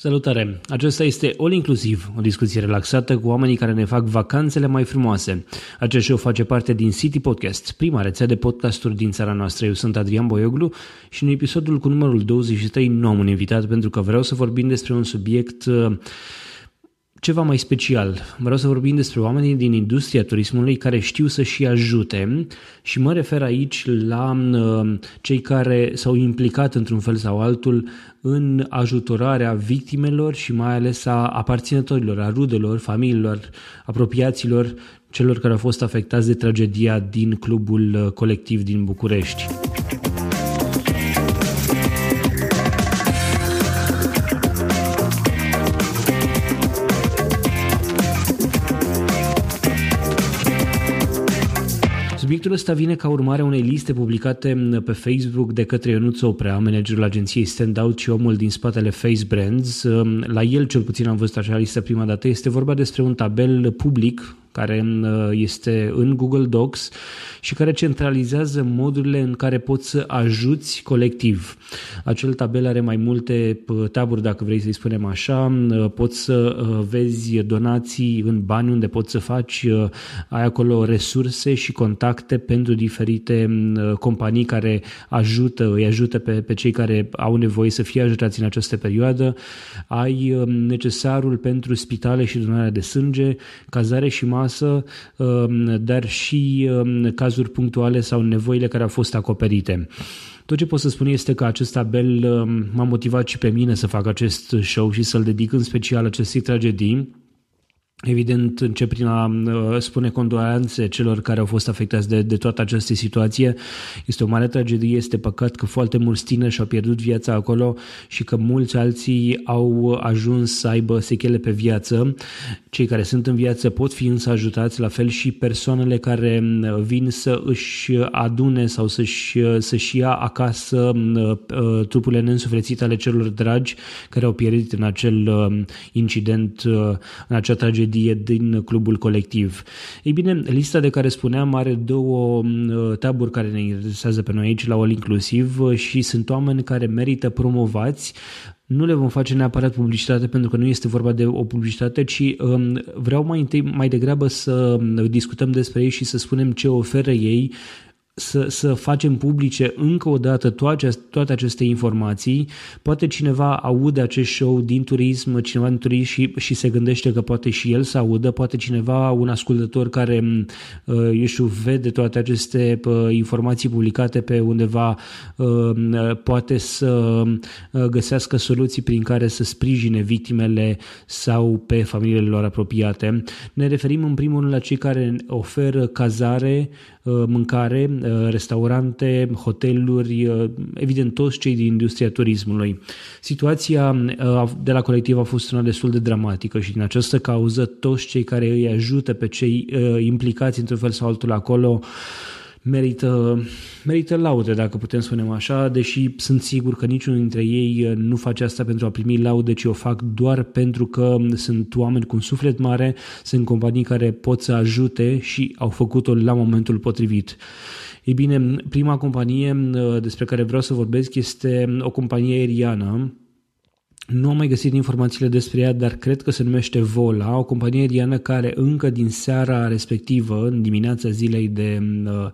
Salutare! Acesta este All Inclusiv, o discuție relaxată cu oamenii care ne fac vacanțele mai frumoase. Acest show face parte din City Podcast, prima rețea de podcasturi din țara noastră. Eu sunt Adrian Boioglu și în episodul cu numărul 23 nu am un invitat pentru că vreau să vorbim despre un subiect uh, ceva mai special. Vreau să vorbim despre oamenii din industria turismului care știu să și ajute și mă refer aici la uh, cei care s-au implicat într-un fel sau altul în ajutorarea victimelor și mai ales a aparținătorilor, a rudelor, familiilor, apropiaților, celor care au fost afectați de tragedia din clubul uh, colectiv din București. Subiectul ăsta vine ca urmare a unei liste publicate pe Facebook de către Ionuț Oprea, managerul agenției Standout și omul din spatele Face Brands. La el cel puțin am văzut așa listă prima dată. Este vorba despre un tabel public care uh, este în Google Docs și care centralizează modurile în care poți să ajuți colectiv. Acel tabel are mai multe uh, taburi, dacă vrei să-i spunem așa, uh, poți să vezi donații în bani unde poți să faci, ai acolo resurse și contacte pentru diferite companii care ajută, îi ajută pe, pe cei care au nevoie să fie ajutați în această perioadă, ai necesarul pentru spitale și donarea de sânge, cazare și masă masă, um, dar și um, cazuri punctuale sau nevoile care au fost acoperite. Tot ce pot să spun este că acest tabel um, m-a motivat și pe mine să fac acest show și să-l dedic în special acestei tragedii Evident, încep prin a uh, spune condoleanțe celor care au fost afectați de, de toată această situație. Este o mare tragedie, este păcat că foarte mulți tineri și-au pierdut viața acolo și că mulți alții au ajuns să aibă sechele pe viață. Cei care sunt în viață pot fi însă ajutați, la fel și persoanele care uh, vin să își adune sau să-și, uh, să-și ia acasă trupurile neînsuflețite ale celor dragi care au pierdut în acel incident, în acea tragedie tragedie din clubul colectiv. Ei bine, lista de care spuneam are două uh, taburi care ne interesează pe noi aici la All Inclusiv uh, și sunt oameni care merită promovați nu le vom face neapărat publicitate pentru că nu este vorba de o publicitate, ci um, vreau mai întâi, mai degrabă să um, discutăm despre ei și să spunem ce oferă ei să, să facem publice încă o dată toate, toate aceste informații. Poate cineva aude acest show din turism, cineva din turism și, și se gândește că poate și el să audă, poate cineva, un ascultător care, uh, eu știu, vede toate aceste uh, informații publicate pe undeva, uh, poate să găsească soluții prin care să sprijine victimele sau pe familiile lor apropiate. Ne referim în primul rând la cei care oferă cazare, mâncare, Uh, restaurante, hoteluri, uh, evident toți cei din industria turismului. Situația uh, de la colectiv a fost una destul de dramatică și din această cauză toți cei care îi ajută pe cei implicați într-un fel sau altul acolo merită, merită laude, dacă putem spune așa, deși sunt sigur că niciunul dintre ei uh, nu face asta pentru a primi laude, ci o fac doar pentru că sunt oameni cu un suflet mare, sunt companii care pot să ajute și au făcut-o la momentul potrivit. Ei bine, prima companie uh, despre care vreau să vorbesc este o companie aeriană nu am mai găsit informațiile despre ea, dar cred că se numește Vola, o companie aeriană care încă din seara respectivă, în dimineața zilei de uh, uh,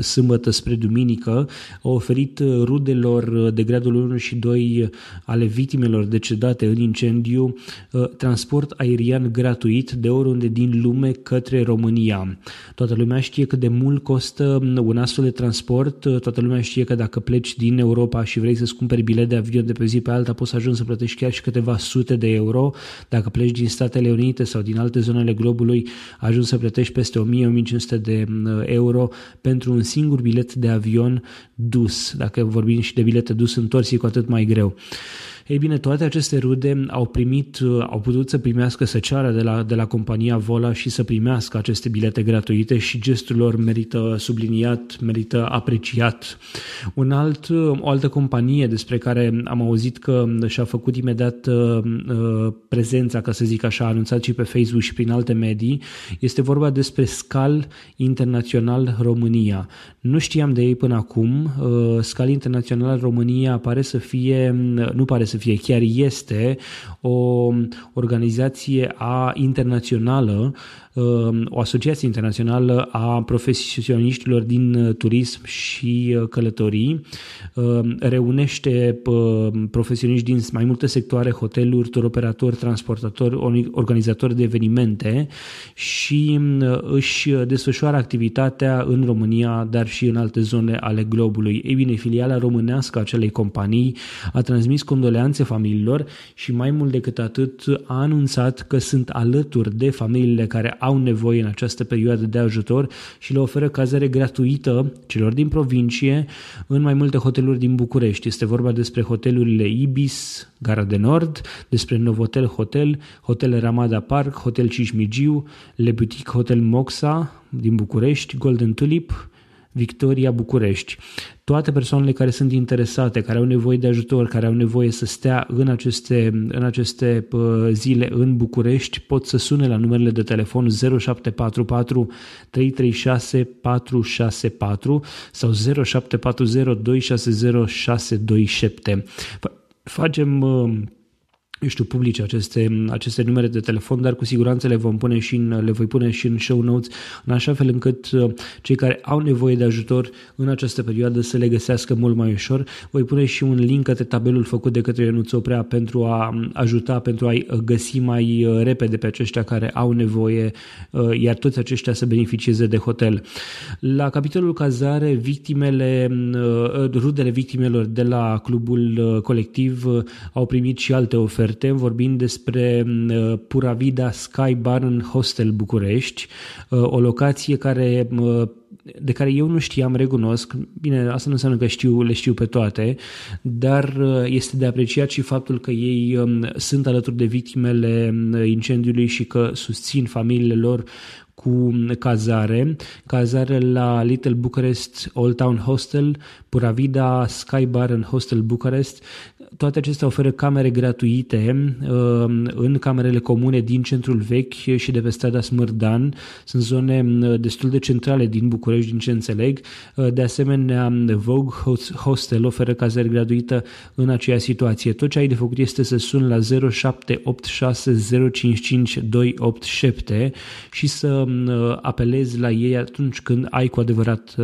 sâmbătă spre duminică, a oferit rudelor de gradul 1 și 2 ale victimelor decedate în incendiu uh, transport aerian gratuit de oriunde din lume către România. Toată lumea știe cât de mult costă un astfel de transport, toată lumea știe că dacă pleci din Europa și vrei să-ți cumperi bilet de avion de pe zi pe alta, alta poți să ajungi să plătești chiar și câteva sute de euro. Dacă pleci din Statele Unite sau din alte zonele globului, ajungi să plătești peste 1000-1500 de mm, euro pentru un singur bilet de avion dus. Dacă vorbim și de bilete dus întors, e cu atât mai greu. Ei bine, toate aceste rude au primit, uh, au putut să primească, să ceară de la, de la compania Vola și să primească aceste bilete gratuite și gestul lor merită subliniat, merită apreciat. Un alt, uh, o altă companie despre care am auzit că și-a făcut imediat uh, uh, prezența, ca să zic așa, a anunțat și pe Facebook și prin alte medii, este vorba despre Scal Internațional România. Nu știam de ei până acum. Uh, Scal Internațional România pare să fie, nu pare să fie, chiar este o organizație a internațională Um, o asociație internațională a profesioniștilor din uh, turism și uh, călătorii. Um, reunește uh, profesioniști din mai multe sectoare, hoteluri, turoperatori, transportatori, organizatori de evenimente și își desfășoară activitatea în România, dar și în alte zone ale globului. Ei bine, filiala românească a acelei companii a transmis condoleanțe familiilor și mai mult decât atât a anunțat că sunt alături de familiile care au au nevoie în această perioadă de ajutor și le oferă cazare gratuită celor din provincie în mai multe hoteluri din București. Este vorba despre hotelurile Ibis, Gara de Nord, despre Novotel Hotel, Hotel Ramada Park, Hotel Cismigiu, Le Boutique Hotel Moxa din București, Golden Tulip, Victoria București. Toate persoanele care sunt interesate, care au nevoie de ajutor, care au nevoie să stea în aceste, în aceste zile în București, pot să sune la numerele de telefon 0744 336 464 sau 0740 260 627. Facem eu știu, publice aceste, aceste numere de telefon, dar cu siguranță le vom pune și în, le voi pune și în show notes, în așa fel încât uh, cei care au nevoie de ajutor în această perioadă să le găsească mult mai ușor. Voi pune și un link către tabelul făcut de către Ionuț Oprea pentru a um, ajuta, pentru a-i uh, găsi mai uh, repede pe aceștia care au nevoie, iar toți aceștia să beneficieze de hotel. La capitolul cazare, victimele, rudele victimelor de la clubul colectiv au primit și alte oferte oferte, vorbind despre uh, Pura Vida Sky Bar în Hostel București, uh, o locație care uh, de care eu nu știam, recunosc, bine, asta nu înseamnă că știu, le știu pe toate, dar este de apreciat și faptul că ei um, sunt alături de victimele um, incendiului și că susțin familiile lor cu cazare, cazare la Little Bucharest Old Town Hostel, Pura Vida Sky Bar în Hostel Bucharest, toate acestea oferă camere gratuite uh, în camerele comune din centrul vechi și de pe strada Smârdan. Sunt zone uh, destul de centrale din București, din ce înțeleg. Uh, de asemenea, Vogue Hostel oferă cazare gratuită în aceea situație. Tot ce ai de făcut este să suni la 0786055287 și să apelezi la ei atunci când ai cu adevărat,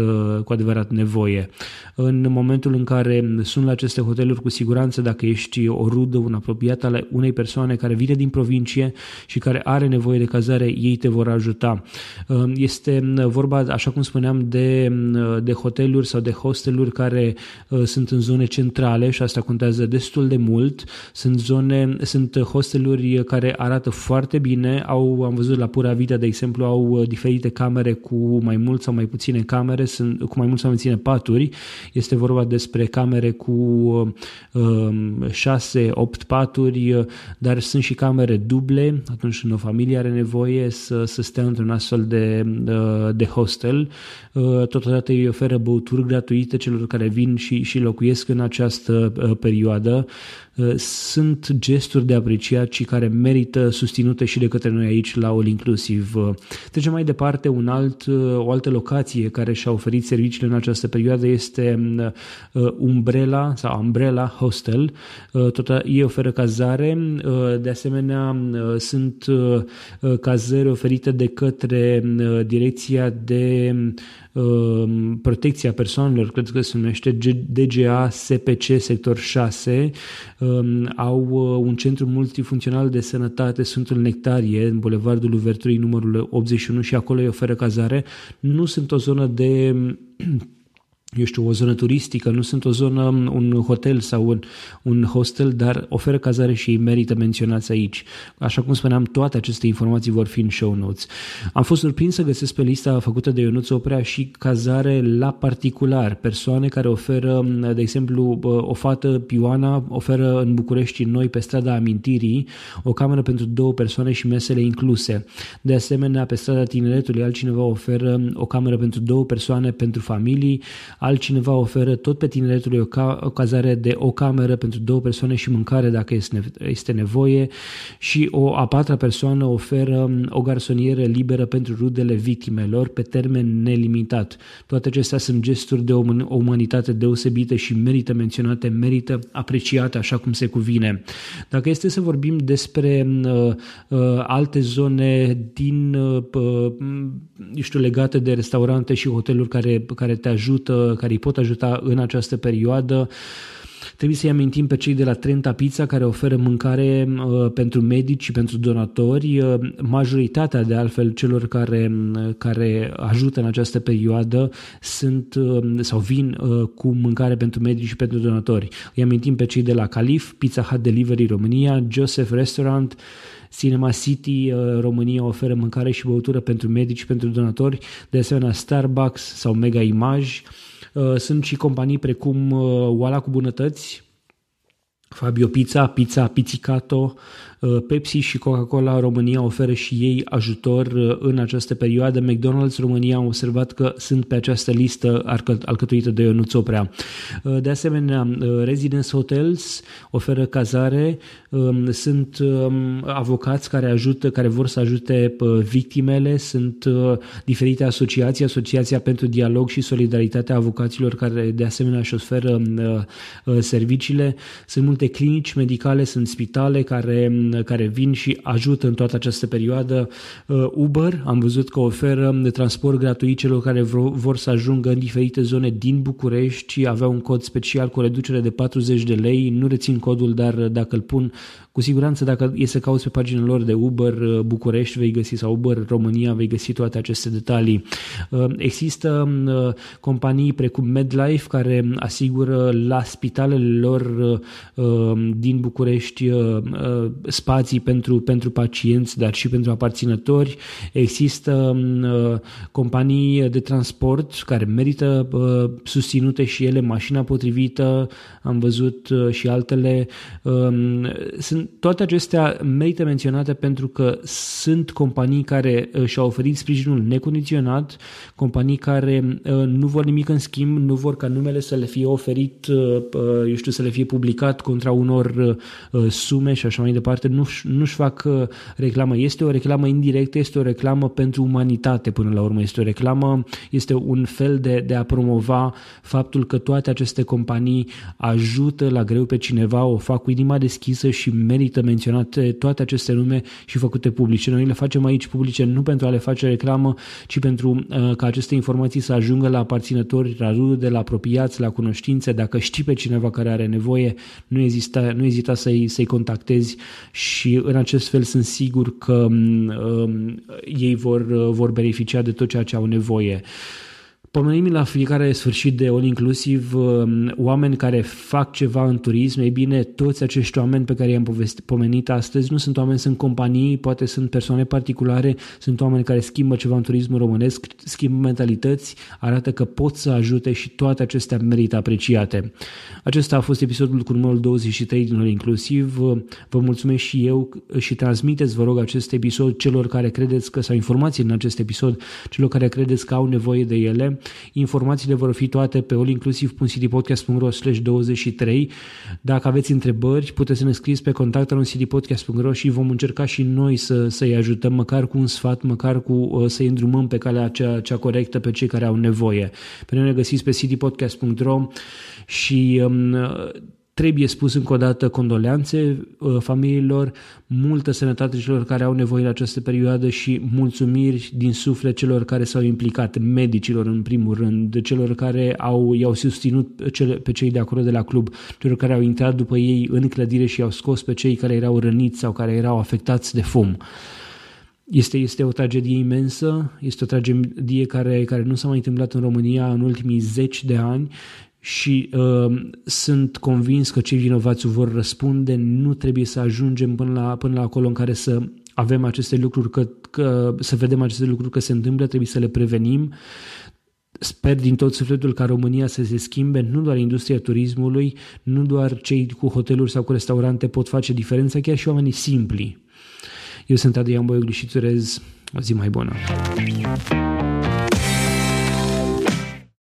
cu adevărat nevoie. În momentul în care sunt la aceste hoteluri, cu siguranță dacă ești o rudă, un apropiat ale unei persoane care vine din provincie și care are nevoie de cazare, ei te vor ajuta. Um, este um, vorba, așa cum spuneam, de, um, de hoteluri sau de hosteluri care uh, sunt în zone centrale și asta contează destul de mult. Sunt zone, sunt hosteluri care arată foarte bine, au, am văzut la Pura Vita, de exemplu, au uh, diferite camere cu mai mult sau mai puține camere, sunt, cu mai mult sau mai puține paturi. Este vorba despre camere cu uh, 6-8 paturi, dar sunt și camere duble, atunci când o familie are nevoie să, să stea într-un astfel de, de hostel. Totodată îi oferă băuturi gratuite celor care vin și, și locuiesc în această uh, perioadă. Uh, sunt gesturi de apreciat și care merită susținute și de către noi aici la All Inclusive. Uh, trecem mai departe, un alt, o altă locație care și-a oferit serviciile în această perioadă este Umbrella sau Umbrella Hostel. Tot ei oferă cazare, de asemenea sunt cazări oferite de către Direcția de Um, protecția persoanelor, cred că se numește DGA SPC sector 6, um, au uh, un centru multifuncțional de sănătate Sfântul Nectarie, în Bulevardul Uverturii numărul 81 și acolo îi oferă cazare. Nu sunt o zonă de eu știu, o zonă turistică, nu sunt o zonă, un hotel sau un, un hostel, dar oferă cazare și ei merită menționați aici. Așa cum spuneam, toate aceste informații vor fi în show notes. Am fost surprins să găsesc pe lista făcută de Ionuț Oprea și cazare la particular, persoane care oferă, de exemplu, o fată, Ioana, oferă în București noi pe strada Amintirii o cameră pentru două persoane și mesele incluse. De asemenea, pe strada Tineretului altcineva oferă o cameră pentru două persoane pentru familii, altcineva oferă tot pe tineretului o, ca, o cazare de o cameră pentru două persoane și mâncare dacă este nevoie și o a patra persoană oferă o garsonieră liberă pentru rudele victimelor pe termen nelimitat. Toate acestea sunt gesturi de o umanitate deosebită și merită menționate, merită apreciate așa cum se cuvine. Dacă este să vorbim despre uh, uh, alte zone din, uh, uh știu, legate de restaurante și hoteluri care, care te ajută, care îi pot ajuta în această perioadă, uh, Trebuie să-i amintim pe cei de la Trenta Pizza care oferă mâncare uh, pentru medici și pentru donatori. Uh, majoritatea de altfel celor care, uh, care ajută în această perioadă sunt uh, sau vin uh, cu mâncare pentru medici și pentru donatori. Îi amintim pe cei de la Calif, Pizza Hut Delivery România, Joseph Restaurant, Cinema City uh, România oferă mâncare și băutură pentru medici și pentru donatori, de asemenea Starbucks sau Mega Image. Uh, sunt și companii precum uh, Oala cu Bunătăți, Fabio Pizza, Pizza Pizzicato, Uh, Pepsi și Coca-Cola România oferă și ei ajutor uh, în această perioadă. McDonald's România a observat că sunt pe această listă alcătuită de Ionuț Oprea. Uh, de asemenea, Residence Hotels oferă cazare, um, sunt um, avocați care ajută, care vor să ajute victimele, sunt diferite asociații, Asociația pentru Dialog și Solidaritatea Avocaților care de asemenea își oferă serviciile. Sunt multe clinici medicale, sunt spitale care um, care vin și ajută în toată această perioadă. Uh, Uber am văzut că oferă de transport gratuit celor care vor să ajungă în diferite zone din București, avea un cod special cu reducere de 40 de lei, nu rețin codul, dar dacă îl pun, cu siguranță dacă e să cauți pe paginile lor de Uber uh, București vei găsi sau Uber România vei găsi toate aceste detalii. Uh, există companii precum MedLife care asigură la spitalele lor din București spații pentru, pentru pacienți, dar și pentru aparținători. Există uh, companii de transport care merită uh, susținute și ele, mașina potrivită, am văzut uh, și altele. Uh, sunt, toate acestea merită menționate pentru că sunt companii care uh, și-au oferit sprijinul necondiționat, companii care uh, nu vor nimic în schimb, nu vor ca numele să le fie oferit, uh, uh eu știu, să le fie publicat contra unor uh, sume și așa mai departe nu-și, nu-și fac uh, reclamă. Este o reclamă indirectă, este o reclamă pentru umanitate până la urmă. Este o reclamă, este un fel de, de a promova faptul că toate aceste companii ajută la greu pe cineva, o fac cu inima deschisă și merită menționate toate aceste nume și făcute publice. Noi le facem aici publice nu pentru a le face reclamă, ci pentru uh, ca aceste informații să ajungă la aparținători, la rude, la apropiați, la cunoștințe. Dacă știi pe cineva care are nevoie, nu ezita, nu ezita să-i, să-i contactezi și în acest fel sunt sigur că um, ei vor, vor beneficia de tot ceea ce au nevoie. Pomenim la fiecare sfârșit de all inclusiv um, oameni care fac ceva în turism, ei bine, toți acești oameni pe care i-am pomenit astăzi nu sunt oameni, sunt companii, poate sunt persoane particulare, sunt oameni care schimbă ceva în turismul românesc, schimbă mentalități, arată că pot să ajute și toate acestea merită apreciate. Acesta a fost episodul cu numărul 23 din all inclusiv. Vă mulțumesc și eu și transmiteți, vă rog, acest episod celor care credeți că, sau informații în acest episod, celor care credeți că au nevoie de ele Informațiile vor fi toate pe allinclusiv.citypodcast.ro 23. Dacă aveți întrebări, puteți să ne scrieți pe contactul.citypodcast.ro și vom încerca și noi să, să-i ajutăm, măcar cu un sfat, măcar cu uh, să-i îndrumăm pe calea cea, cea corectă pe cei care au nevoie. Pe noi ne găsiți pe citypodcast.ro și um, Trebuie spus încă o dată condoleanțe uh, familiilor, multă sănătate celor care au nevoie în această perioadă și mulțumiri din suflet celor care s-au implicat, medicilor în primul rând, celor care au, i-au susținut pe cei de acolo de la club, celor care au intrat după ei în clădire și i-au scos pe cei care erau răniți sau care erau afectați de fum. Este, este o tragedie imensă, este o tragedie care, care nu s-a mai întâmplat în România în ultimii zeci de ani și uh, sunt convins că cei vinovați vor răspunde, nu trebuie să ajungem până la, până la acolo în care să avem aceste lucruri, că, că, să vedem aceste lucruri că se întâmplă, trebuie să le prevenim. Sper din tot sufletul ca România să se schimbe, nu doar industria turismului, nu doar cei cu hoteluri sau cu restaurante pot face diferența, chiar și oamenii simpli. Eu sunt Adrian Boioglu și îți urez o zi mai bună.